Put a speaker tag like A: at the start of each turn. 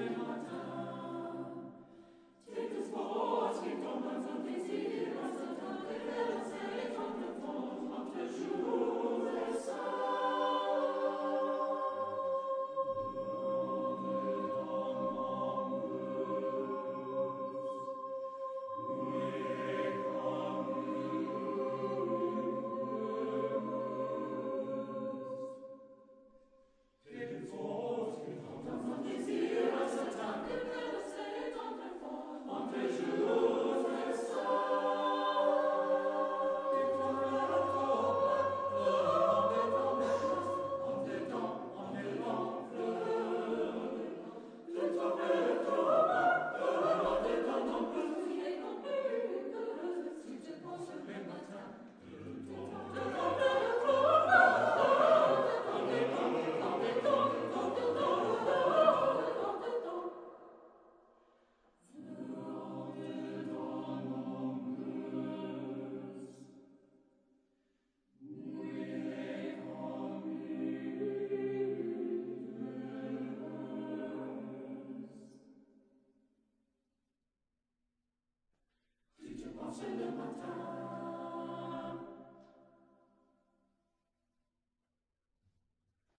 A: Mater Mater. Le matin.